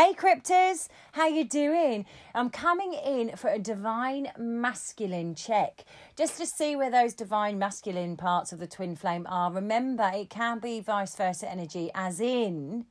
Hey cryptors, how you doing? I'm coming in for a divine masculine check just to see where those divine masculine parts of the twin flame are. Remember, it can be vice versa energy as in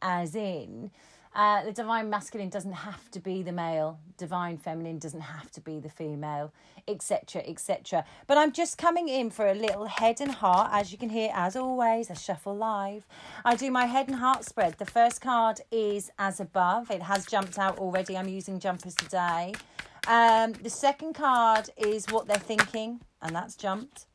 as in uh, the divine masculine doesn't have to be the male, divine feminine doesn't have to be the female, etc., etc. But I'm just coming in for a little head and heart, as you can hear, as always, I shuffle live. I do my head and heart spread. The first card is as above, it has jumped out already. I'm using jumpers today. Um, the second card is what they're thinking, and that's jumped.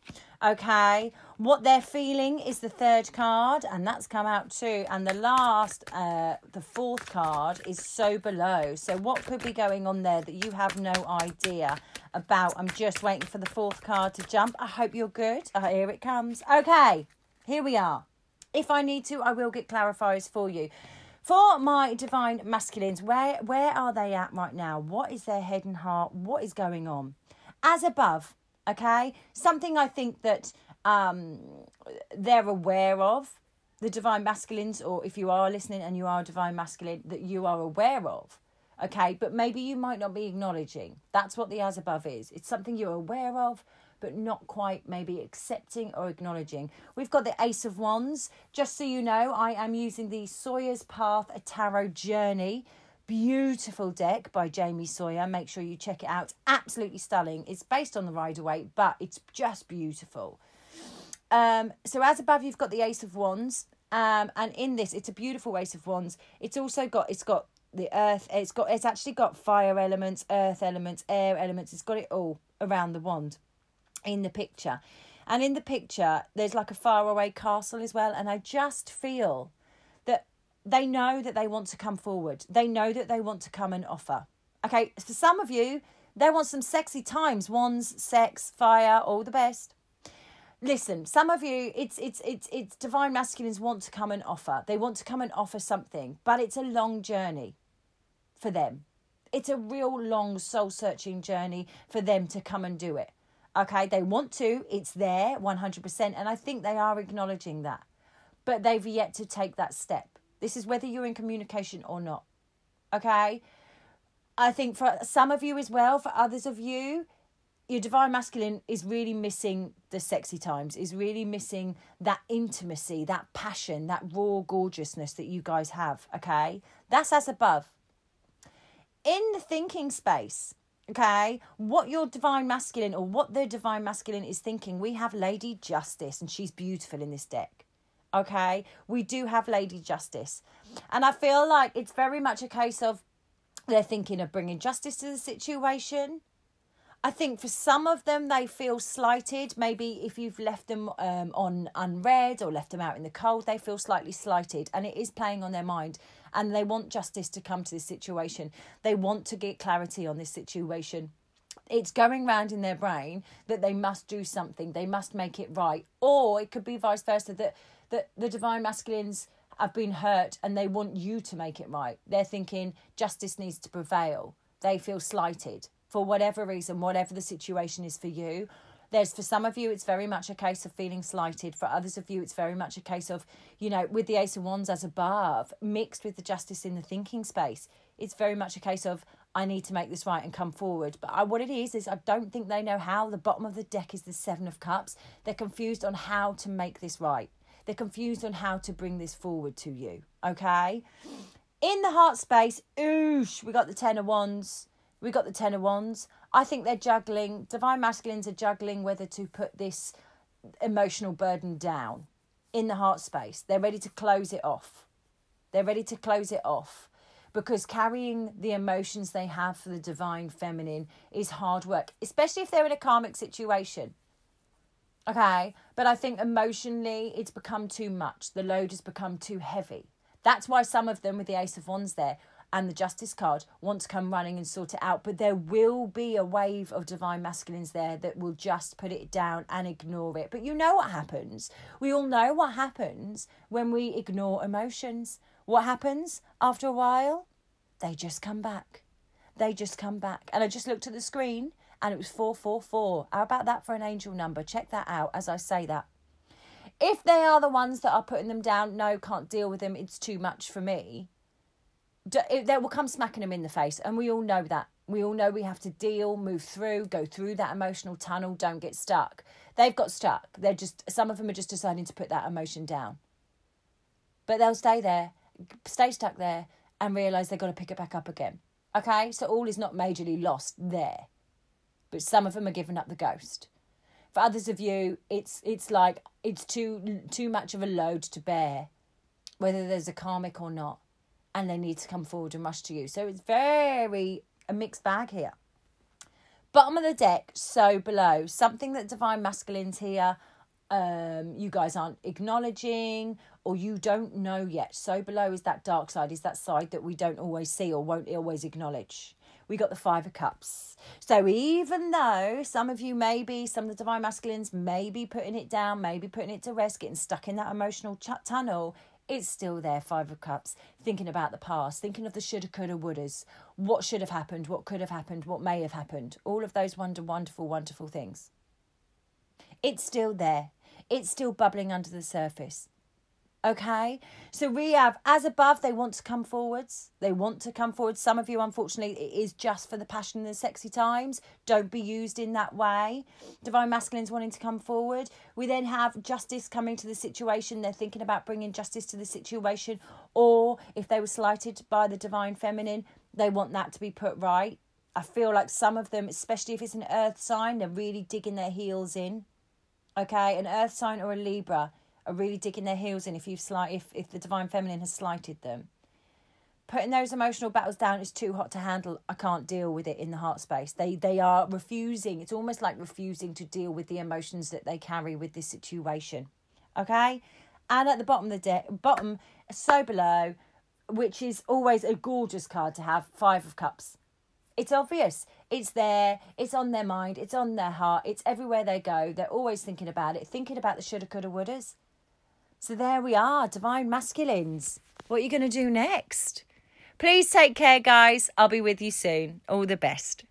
Okay, what they're feeling is the third card, and that's come out too. And the last, uh, the fourth card is so below. So, what could be going on there that you have no idea about? I'm just waiting for the fourth card to jump. I hope you're good. Uh, here it comes. Okay, here we are. If I need to, I will get clarifiers for you. For my divine masculines, where where are they at right now? What is their head and heart? What is going on? As above, okay? Something I think that um, they're aware of, the divine masculines, or if you are listening and you are divine masculine, that you are aware of, okay? But maybe you might not be acknowledging. That's what the as above is. It's something you're aware of, but not quite maybe accepting or acknowledging. We've got the Ace of Wands. Just so you know, I am using the Sawyer's Path a Tarot Journey beautiful deck by Jamie Sawyer. Make sure you check it out. Absolutely stunning. It's based on the Rider Waite, but it's just beautiful. Um, so as above, you've got the Ace of Wands, um, and in this, it's a beautiful Ace of Wands. It's also got it's got the Earth. It's got it's actually got fire elements, Earth elements, air elements. It's got it all around the wand in the picture. And in the picture, there's like a faraway castle as well. And I just feel they know that they want to come forward. They know that they want to come and offer. Okay, for some of you, they want some sexy times, wands, sex, fire, all the best. Listen, some of you, it's it's it's it's divine masculines want to come and offer. They want to come and offer something, but it's a long journey for them. It's a real long soul searching journey for them to come and do it. Okay, they want to, it's there 100%, and I think they are acknowledging that. But they've yet to take that step. This is whether you're in communication or not. Okay? I think for some of you as well, for others of you, your divine masculine is really missing the sexy times, is really missing that intimacy, that passion, that raw gorgeousness that you guys have. Okay? That's as above. In the thinking space, okay, what your divine masculine or what the divine masculine is thinking, we have Lady Justice, and she's beautiful in this deck okay? We do have lady justice. And i feel like it's very much a case of they're thinking of bringing justice to the situation. I think for some of them they feel slighted. Maybe if you've left them um, on unread or left them out in the cold they feel slightly slighted and it is playing on their mind. And they want justice to come to this situation. They want to get clarity on this situation it's going round in their brain that they must do something, they must make it right. Or it could be vice versa that that the divine masculines have been hurt and they want you to make it right. They're thinking justice needs to prevail. They feel slighted for whatever reason, whatever the situation is for you. There's for some of you, it's very much a case of feeling slighted. For others of you, it's very much a case of, you know, with the Ace of Wands as above, mixed with the justice in the thinking space. It's very much a case of, I need to make this right and come forward. But I, what it is, is I don't think they know how. The bottom of the deck is the Seven of Cups. They're confused on how to make this right. They're confused on how to bring this forward to you. Okay? In the heart space, oosh, we got the Ten of Wands. We got the Ten of Wands. I think they're juggling, divine masculines are juggling whether to put this emotional burden down in the heart space. They're ready to close it off. They're ready to close it off because carrying the emotions they have for the divine feminine is hard work, especially if they're in a karmic situation. Okay, but I think emotionally it's become too much. The load has become too heavy. That's why some of them with the Ace of Wands there and the Justice card want to come running and sort it out. But there will be a wave of divine masculines there that will just put it down and ignore it. But you know what happens? We all know what happens when we ignore emotions. What happens after a while? They just come back. They just come back. And I just looked at the screen and it was 444. How about that for an angel number? Check that out as I say that. If they are the ones that are putting them down, no, can't deal with them, it's too much for me. Eh, they will come smacking them in the face, and we all know that. We all know we have to deal, move through, go through that emotional tunnel. Don't get stuck. They've got stuck. They're just some of them are just deciding to put that emotion down, but they'll stay there, stay stuck there, and realize they've got to pick it back up again. Okay, so all is not majorly lost there, but some of them are giving up the ghost. For others of you, it's it's like it's too too much of a load to bear, whether there's a karmic or not, and they need to come forward and rush to you. So it's very a mixed bag here. Bottom of the deck, so below, something that divine masculines here um, you guys aren't acknowledging or you don't know yet. So below is that dark side, is that side that we don't always see or won't always acknowledge. We got the Five of Cups. So even though some of you maybe, some of the Divine Masculines may be putting it down, maybe putting it to rest, getting stuck in that emotional ch- tunnel, it's still there, Five of Cups, thinking about the past, thinking of the shoulda, coulda, wouldas, what should have happened, what could have happened, what may have happened, all of those wonder, wonderful, wonderful things. It's still there. It's still bubbling under the surface. Okay, so we have as above, they want to come forwards. They want to come forward. Some of you, unfortunately, it is just for the passion and the sexy times. Don't be used in that way. Divine masculines wanting to come forward. We then have justice coming to the situation. They're thinking about bringing justice to the situation, or if they were slighted by the divine feminine, they want that to be put right. I feel like some of them, especially if it's an earth sign, they're really digging their heels in. Okay, an earth sign or a Libra are really digging their heels in if you've slight if, if the divine feminine has slighted them. Putting those emotional battles down is too hot to handle. I can't deal with it in the heart space. They they are refusing. It's almost like refusing to deal with the emotions that they carry with this situation. Okay? And at the bottom of the deck, bottom so below, which is always a gorgeous card to have, five of cups. It's obvious. It's there. It's on their mind. It's on their heart. It's everywhere they go. They're always thinking about it, thinking about the shoulda, coulda, wouldas. So there we are, divine masculines. What are you going to do next? Please take care, guys. I'll be with you soon. All the best.